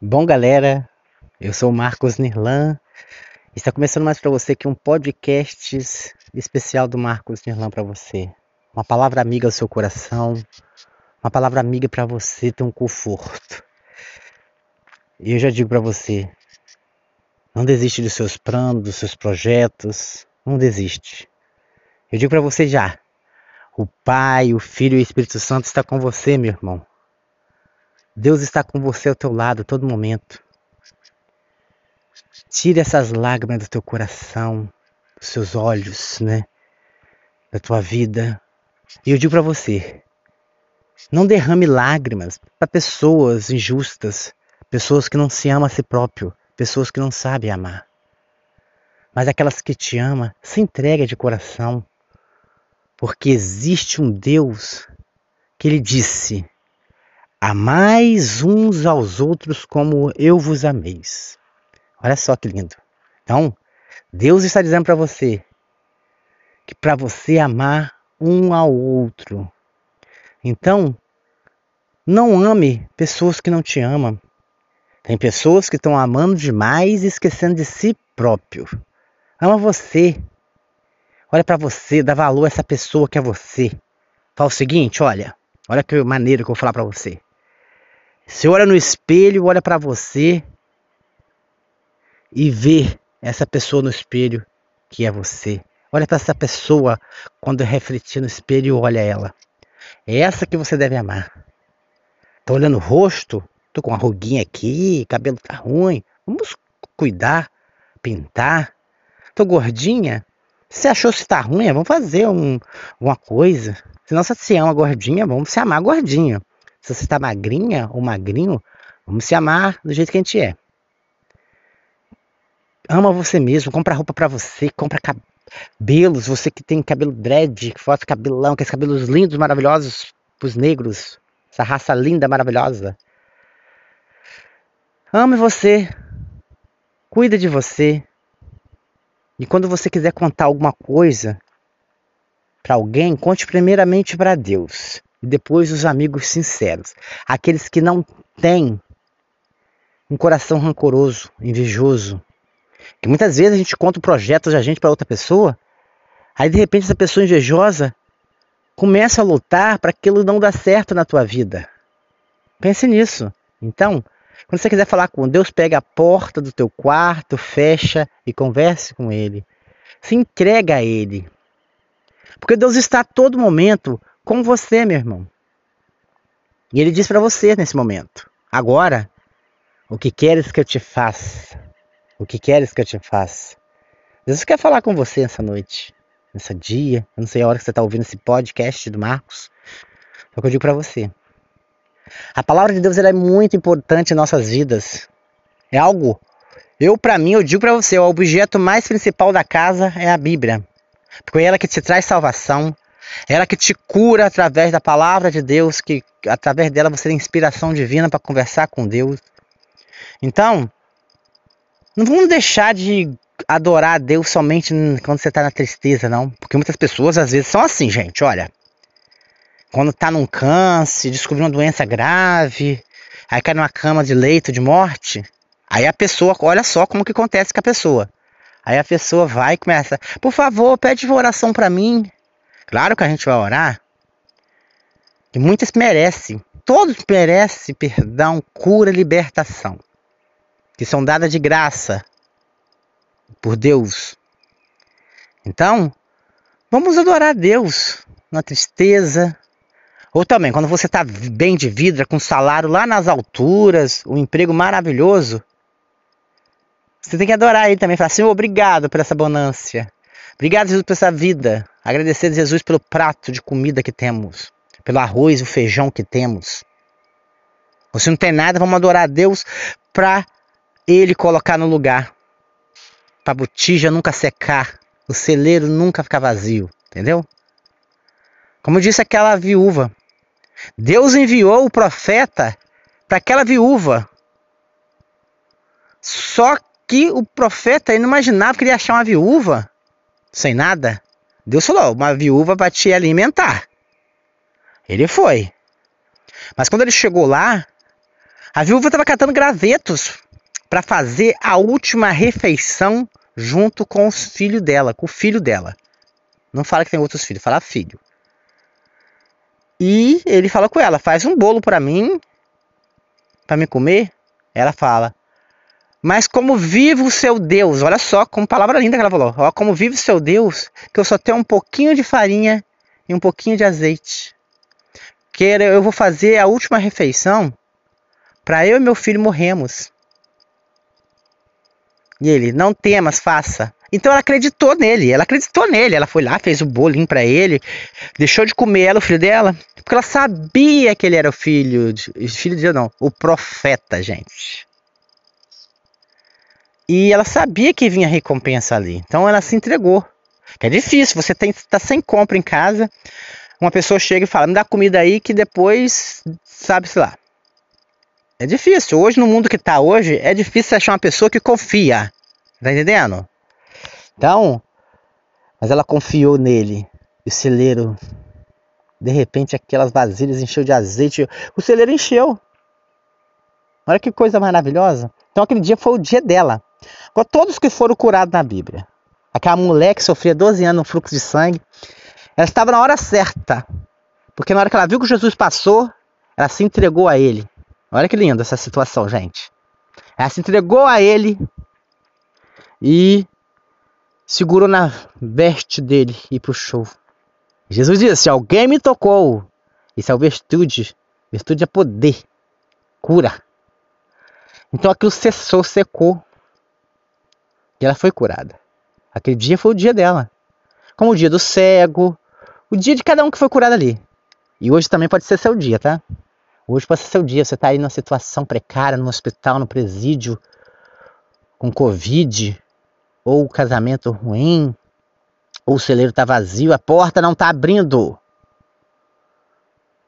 Bom, galera, eu sou o Marcos Nirlan. Está começando mais para você aqui um podcast especial do Marcos Nirlan para você. Uma palavra amiga ao seu coração, uma palavra amiga para você ter um conforto. E eu já digo para você, não desiste dos seus planos, dos seus projetos, não desiste. Eu digo para você já, o Pai, o Filho e o Espírito Santo está com você, meu irmão. Deus está com você ao teu lado a todo momento. Tire essas lágrimas do teu coração, dos seus olhos, né? Da tua vida. E eu digo para você, não derrame lágrimas para pessoas injustas, pessoas que não se amam a si próprio, pessoas que não sabem amar. Mas aquelas que te amam, se entrega de coração, porque existe um Deus que ele disse: Amais uns aos outros como eu vos ameis. Olha só que lindo. Então, Deus está dizendo para você que para você amar um ao outro. Então, não ame pessoas que não te amam. Tem pessoas que estão amando demais e esquecendo de si próprio. Ama você. Olha para você, dá valor a essa pessoa que é você. Fala o seguinte, olha, olha que maneiro que eu vou falar para você. Você olha no espelho, olha para você e vê essa pessoa no espelho que é você. Olha para essa pessoa quando refletir no espelho, olha ela. É essa que você deve amar. Tá olhando o rosto? Tô com uma ruguinha aqui, cabelo tá ruim. Vamos cuidar, pintar. Tô gordinha. Se achou se tá ruim, vamos fazer um, uma coisa. Se não se ama gordinha, vamos se amar gordinha. Se você está magrinha ou magrinho, vamos se amar do jeito que a gente é. Ama você mesmo, compra roupa para você, compra cabelos, você que tem cabelo dread, que faz cabelão, aqueles cabelos lindos, maravilhosos pros negros, essa raça linda, maravilhosa. Ame você, cuida de você. E quando você quiser contar alguma coisa para alguém, conte primeiramente para Deus e depois os amigos sinceros, aqueles que não têm um coração rancoroso, invejoso. Que muitas vezes a gente conta projetos da gente para outra pessoa, aí de repente essa pessoa invejosa começa a lutar para aquilo não dar certo na tua vida. Pense nisso. Então, quando você quiser falar com Deus, pega a porta do teu quarto, fecha e converse com Ele. Se entrega a Ele. Porque Deus está a todo momento com você, meu irmão. E ele diz para você nesse momento: agora, o que queres que eu te faça? O que queres que eu te faça? Deus quer falar com você essa noite, nesse dia. Eu não sei a hora que você está ouvindo esse podcast do Marcos. O que eu digo para você. A palavra de Deus é muito importante em nossas vidas. É algo. Eu, para mim, eu digo para você: o objeto mais principal da casa é a Bíblia. Porque é ela que te traz salvação, ela que te cura através da palavra de Deus, que através dela você tem inspiração divina para conversar com Deus. Então, não vamos deixar de adorar a Deus somente quando você está na tristeza, não. Porque muitas pessoas às vezes são assim, gente. Olha, quando está num câncer, descobriu uma doença grave, aí cai numa cama de leito de morte, aí a pessoa, olha só como que acontece com a pessoa. Aí a pessoa vai e começa, por favor, pede oração para mim. Claro que a gente vai orar. E muitas merecem. Todos merecem perdão, cura, libertação. Que são dadas de graça por Deus. Então, vamos adorar Deus na tristeza. Ou também, quando você está bem de vida, com salário lá nas alturas, um emprego maravilhoso, você tem que adorar Ele também. Falar, Senhor, obrigado por essa bonância. Obrigado, Jesus, por essa vida. Agradecer a Jesus pelo prato de comida que temos, pelo arroz e o feijão que temos. Se não tem nada, vamos adorar a Deus para Ele colocar no lugar. Para a botija nunca secar, o celeiro nunca ficar vazio, entendeu? Como disse aquela viúva, Deus enviou o profeta para aquela viúva. Só que o profeta não imaginava que ele ia achar uma viúva sem nada. Deus falou: uma viúva vai te alimentar. Ele foi. Mas quando ele chegou lá, A viúva estava catando gravetos para fazer a última refeição junto com os filhos dela, com o filho dela. Não fala que tem outros filhos, fala filho. E ele fala com ela: faz um bolo para mim, para me comer. Ela fala: mas como vive o seu Deus, olha só, como palavra linda que ela falou. Ó, como vive o seu Deus, que eu só tenho um pouquinho de farinha e um pouquinho de azeite. Que eu vou fazer a última refeição para eu e meu filho morremos. E ele, não temas, faça. Então ela acreditou nele, ela acreditou nele. Ela foi lá, fez o bolinho para ele, deixou de comer ela, o filho dela, porque ela sabia que ele era o filho de, filho de não, o profeta, gente. E ela sabia que vinha recompensa ali. Então ela se entregou. Que é difícil, você tem tá sem compra em casa, uma pessoa chega e fala: "Me dá comida aí que depois sabe-se lá". É difícil. Hoje no mundo que tá hoje, é difícil achar uma pessoa que confia. Tá entendendo? Então, mas ela confiou nele. E o celeiro, de repente, aquelas vasilhas encheu de azeite. O celeiro encheu. Olha que coisa maravilhosa. Então, aquele dia foi o dia dela. Agora, todos que foram curados na Bíblia. Aquela mulher que sofria 12 anos no fluxo de sangue. Ela estava na hora certa. Porque na hora que ela viu que Jesus passou, ela se entregou a ele. Olha que lindo essa situação, gente. Ela se entregou a ele e segurou na veste dele e puxou. Jesus disse: Alguém me tocou. Isso é virtude. Virtude é poder. Cura. Então aquilo cessou, secou. E ela foi curada. Aquele dia foi o dia dela. Como o dia do cego. O dia de cada um que foi curado ali. E hoje também pode ser seu dia, tá? Hoje pode ser seu dia. Você está aí numa situação precária, no hospital, no presídio, com Covid, ou casamento ruim, ou o celeiro está vazio, a porta não está abrindo.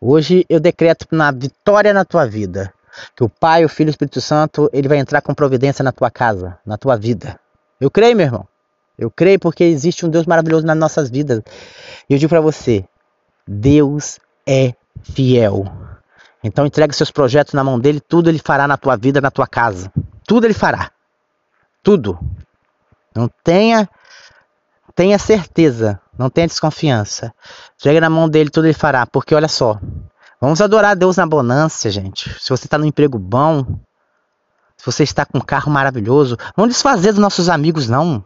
Hoje eu decreto na vitória na tua vida, que o Pai, o Filho e o Espírito Santo, ele vai entrar com providência na tua casa, na tua vida. Eu creio, meu irmão. Eu creio porque existe um Deus maravilhoso nas nossas vidas. E eu digo para você, Deus é fiel. Então entregue seus projetos na mão dele, tudo ele fará na tua vida, na tua casa. Tudo ele fará. Tudo. Não tenha tenha certeza, não tenha desconfiança. Chega na mão dele, tudo ele fará, porque olha só. Vamos adorar Deus na bonança, gente. Se você está no emprego bom, se você está com um carro maravilhoso, não desfazer dos nossos amigos não.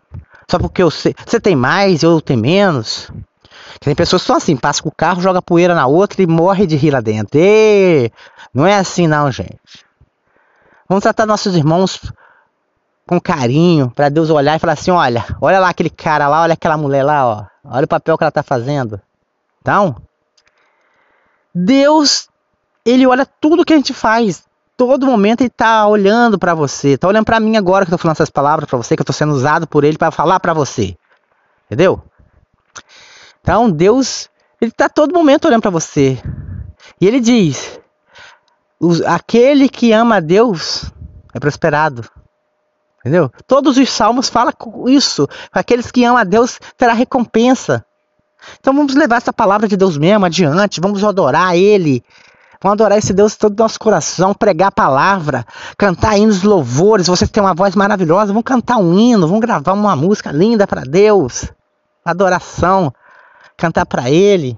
Só porque eu sei, você tem mais, eu tenho menos. Tem pessoas que são assim, passa com o carro, joga poeira na outra e morre de rir lá dentro. E não é assim não, gente. Vamos tratar nossos irmãos com carinho, para Deus olhar e falar assim: olha, olha lá aquele cara lá, olha aquela mulher lá, ó, olha o papel que ela tá fazendo. Então, Deus, ele olha tudo que a gente faz. Todo momento ele tá olhando para você, tá olhando para mim agora que eu tô falando essas palavras para você, que eu tô sendo usado por ele para falar para você. Entendeu? Então, Deus, ele tá todo momento olhando para você. E ele diz: aquele que ama a Deus é prosperado. Entendeu? Todos os salmos falam isso. Aqueles que amam a Deus terá recompensa. Então vamos levar essa palavra de Deus mesmo adiante. Vamos adorar Ele. Vamos adorar esse Deus de todo o nosso coração, pregar a palavra, cantar hinos louvores. Você tem uma voz maravilhosa, vamos cantar um hino, vamos gravar uma música linda para Deus. Adoração, cantar para Ele,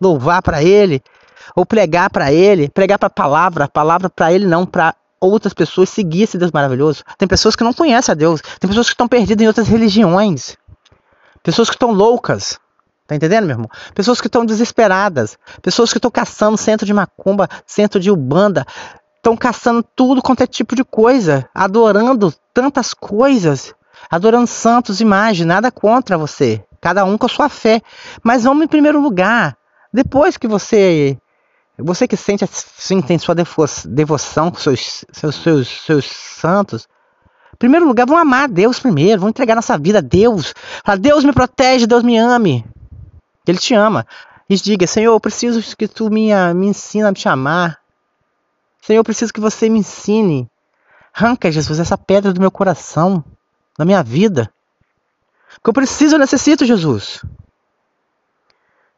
louvar para Ele, ou pregar para Ele, pregar para a palavra, palavra para Ele não para outras pessoas seguir esse Deus maravilhoso. Tem pessoas que não conhecem a Deus. Tem pessoas que estão perdidas em outras religiões. Pessoas que estão loucas. Tá entendendo, meu irmão? Pessoas que estão desesperadas. Pessoas que estão caçando centro de macumba, centro de ubanda. Estão caçando tudo quanto é tipo de coisa. Adorando tantas coisas. Adorando santos, imagens. Nada contra você. Cada um com a sua fé. Mas vamos em primeiro lugar. Depois que você você que sente assim, tem sua devoção com seus, seus, seus, seus santos. Em primeiro lugar, vamos amar Deus primeiro, vamos entregar nossa vida a Deus. Fala, Deus me protege, Deus me ame. Ele te ama. E diga, Senhor, eu preciso que tu me, me ensina a me chamar. Senhor, eu preciso que você me ensine. Arranca, Jesus, essa pedra do meu coração, da minha vida. Que eu preciso, eu necessito, Jesus.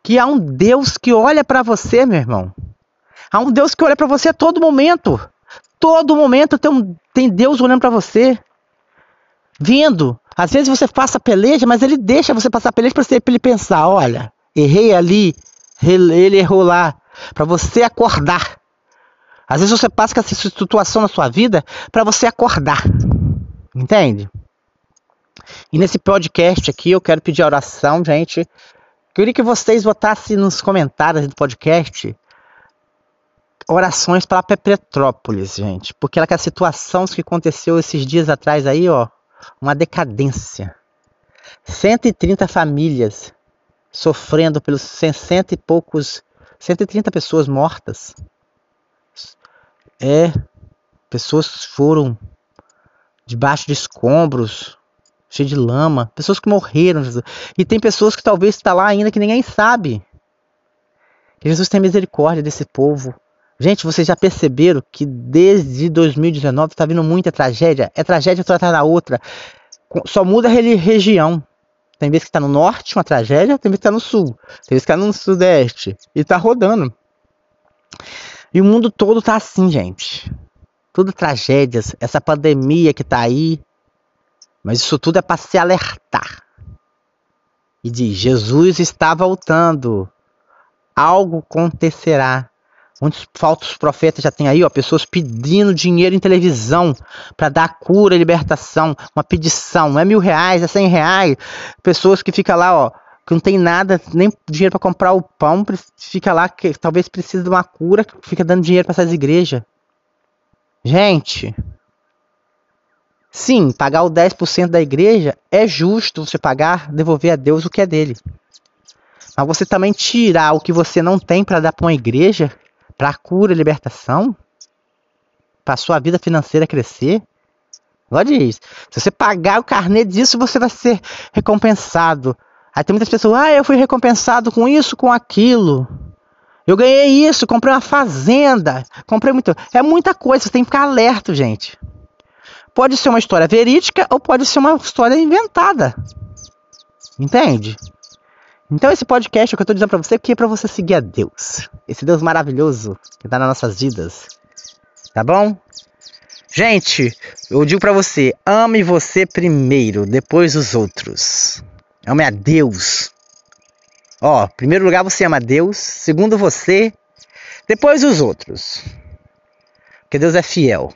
Que há um Deus que olha para você, meu irmão. Há um Deus que olha para você a todo momento. todo momento tem, um, tem Deus olhando para você, vendo. Às vezes você passa peleja, mas ele deixa você passar peleja para ele pensar: olha, errei ali, ele errou lá, para você acordar. Às vezes você passa com essa situação na sua vida para você acordar. Entende? E nesse podcast aqui eu quero pedir oração, gente. Queria que vocês botassem nos comentários do podcast orações para Petrópolis, gente. Porque aquela situação que aconteceu esses dias atrás aí, ó, uma decadência. 130 famílias sofrendo pelos 60 e poucos, 130 pessoas mortas. É, pessoas foram debaixo de escombros, cheio de lama, pessoas que morreram, Jesus. E tem pessoas que talvez está lá ainda que ninguém sabe. Jesus tem misericórdia desse povo. Gente, vocês já perceberam que desde 2019 está vindo muita tragédia? É tragédia atrás da outra. Só muda a região. Tem vezes que está no norte, uma tragédia, tem vezes que está no sul, tem vezes que está no sudeste. E está rodando. E o mundo todo está assim, gente. Tudo tragédias. Essa pandemia que está aí. Mas isso tudo é para se alertar. E diz: Jesus está voltando. Algo acontecerá. Muitos falsos profetas já tem aí, ó, pessoas pedindo dinheiro em televisão para dar cura, libertação, uma pedição, não é mil reais, é cem reais. Pessoas que ficam lá, ó, que não tem nada, nem dinheiro para comprar o pão, fica lá que talvez precise de uma cura, fica dando dinheiro para essas igrejas. Gente, sim, pagar o 10% da igreja é justo você pagar, devolver a Deus o que é dele. Mas você também tirar o que você não tem para dar para uma igreja, para cura e libertação, para sua vida financeira crescer. Olha isso. Se você pagar o carnê disso, você vai ser recompensado. Aí tem muitas pessoas, ah, eu fui recompensado com isso, com aquilo. Eu ganhei isso, comprei uma fazenda, comprei muito. É muita coisa, você tem que ficar alerta, gente. Pode ser uma história verídica ou pode ser uma história inventada. Entende? Então esse podcast é o que eu estou dizendo para você que é para você seguir a Deus. Esse Deus maravilhoso que está nas nossas vidas. Tá bom? Gente, eu digo para você, ame você primeiro, depois os outros. Ame a Deus. Ó, primeiro lugar você ama a Deus, segundo você, depois os outros. Porque Deus é fiel.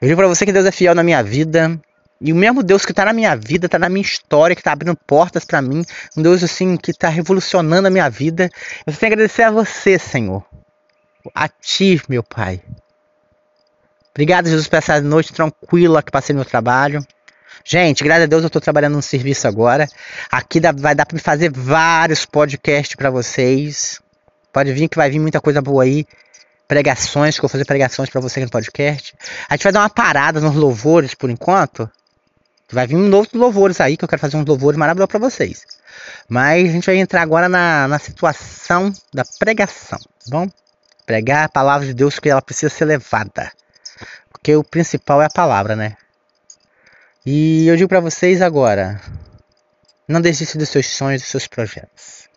Eu digo para você que Deus é fiel na minha vida, e o mesmo Deus que está na minha vida, está na minha história, que está abrindo portas para mim, um Deus assim que está revolucionando a minha vida. Eu tenho que agradecer a você, Senhor. A Ti, meu Pai. Obrigado, Jesus, por essa noite tranquila que passei no meu trabalho. Gente, graças a Deus eu estou trabalhando no serviço agora. Aqui dá, vai dar para fazer vários podcasts para vocês. Pode vir que vai vir muita coisa boa aí pregações, que eu vou fazer pregações para você aqui no podcast. A gente vai dar uma parada nos louvores por enquanto. Vai vir um novo louvores aí, que eu quero fazer uns louvores maravilhosos para vocês. Mas a gente vai entrar agora na, na situação da pregação, tá bom? Pregar a palavra de Deus que ela precisa ser levada. Porque o principal é a palavra, né? E eu digo para vocês agora, não desista dos seus sonhos, dos seus projetos.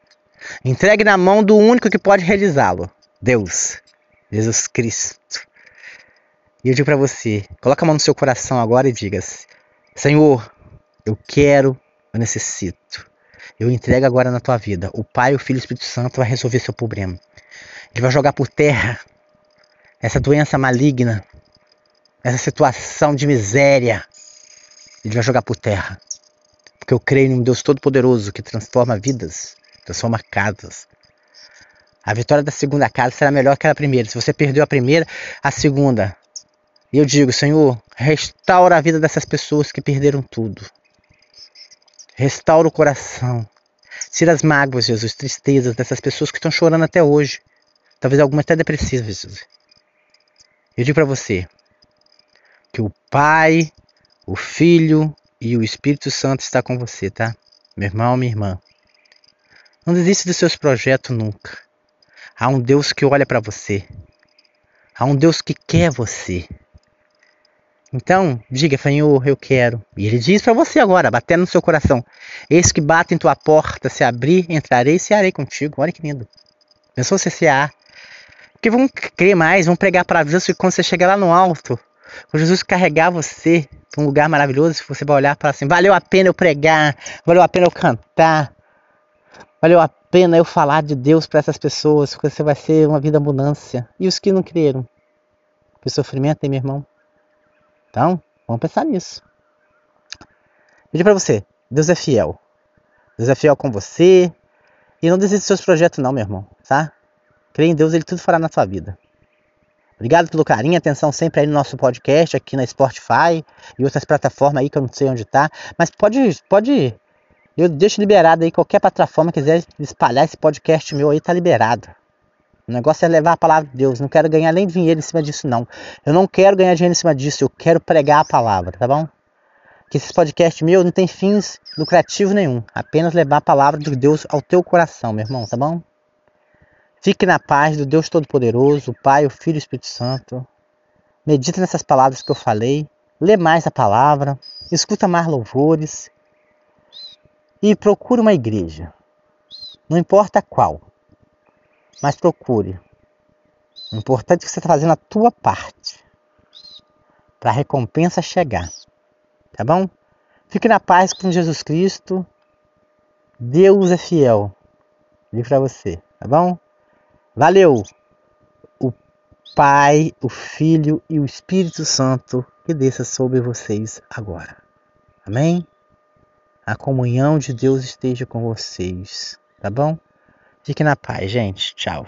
Entregue na mão do único que pode realizá-lo, Deus, Jesus Cristo. E eu digo para você, coloca a mão no seu coração agora e diga: Senhor, eu quero, eu necessito. Eu entrego agora na tua vida. O Pai, o Filho e o Espírito Santo vai resolver seu problema. Ele vai jogar por terra essa doença maligna, essa situação de miséria. Ele vai jogar por terra. Porque eu creio em um Deus Todo-Poderoso que transforma vidas, transforma casas. A vitória da segunda casa será melhor que a primeira. Se você perdeu a primeira, a segunda e eu digo, Senhor, restaura a vida dessas pessoas que perderam tudo. Restaura o coração. Tira as mágoas, Jesus, tristezas dessas pessoas que estão chorando até hoje. Talvez algumas até depressivas, Jesus. Eu digo para você que o Pai, o Filho e o Espírito Santo está com você, tá? Meu irmão, minha irmã. Não desista dos seus projetos nunca. Há um Deus que olha para você. Há um Deus que quer você. Então, diga, Senhor, eu quero. E ele diz para você agora, batendo no seu coração: Eis que bate em tua porta, se abrir, entrarei e cearei contigo. Olha que lindo. Pensou você cear. Porque vão crer mais, vão pregar para Deus e quando você chegar lá no alto, quando Jesus carregar você para um lugar maravilhoso, você vai olhar para assim, valeu a pena eu pregar, valeu a pena eu cantar, valeu a pena eu falar de Deus para essas pessoas, porque você vai ser uma vida abundância. E os que não creram? Que sofrimento, hein, meu irmão? Então, vamos pensar nisso. Pedir para você, Deus é fiel. Deus é fiel com você. E não desista dos seus projetos não, meu irmão, tá? Crê em Deus, Ele tudo fará na sua vida. Obrigado pelo carinho, atenção sempre aí no nosso podcast, aqui na Spotify e outras plataformas aí que eu não sei onde tá. Mas pode, pode, eu deixo liberado aí, qualquer plataforma que quiser espalhar esse podcast meu aí, tá liberado. O negócio é levar a palavra de Deus. Não quero ganhar nem dinheiro em cima disso, não. Eu não quero ganhar dinheiro em cima disso. Eu quero pregar a palavra, tá bom? Que esse podcast meu não tem fins lucrativos nenhum. Apenas levar a palavra de Deus ao teu coração, meu irmão, tá bom? Fique na paz do Deus Todo-Poderoso, o Pai, o Filho e o Espírito Santo. Medita nessas palavras que eu falei. Lê mais a palavra. Escuta mais louvores. E procure uma igreja. Não importa qual. Mas procure. O importante é que você está fazendo a tua parte. Para a recompensa chegar. Tá bom? Fique na paz com Jesus Cristo. Deus é fiel. Li para você, tá bom? Valeu! O Pai, o Filho e o Espírito Santo que desça sobre vocês agora. Amém? A comunhão de Deus esteja com vocês, tá bom? Fique na paz, gente. Tchau.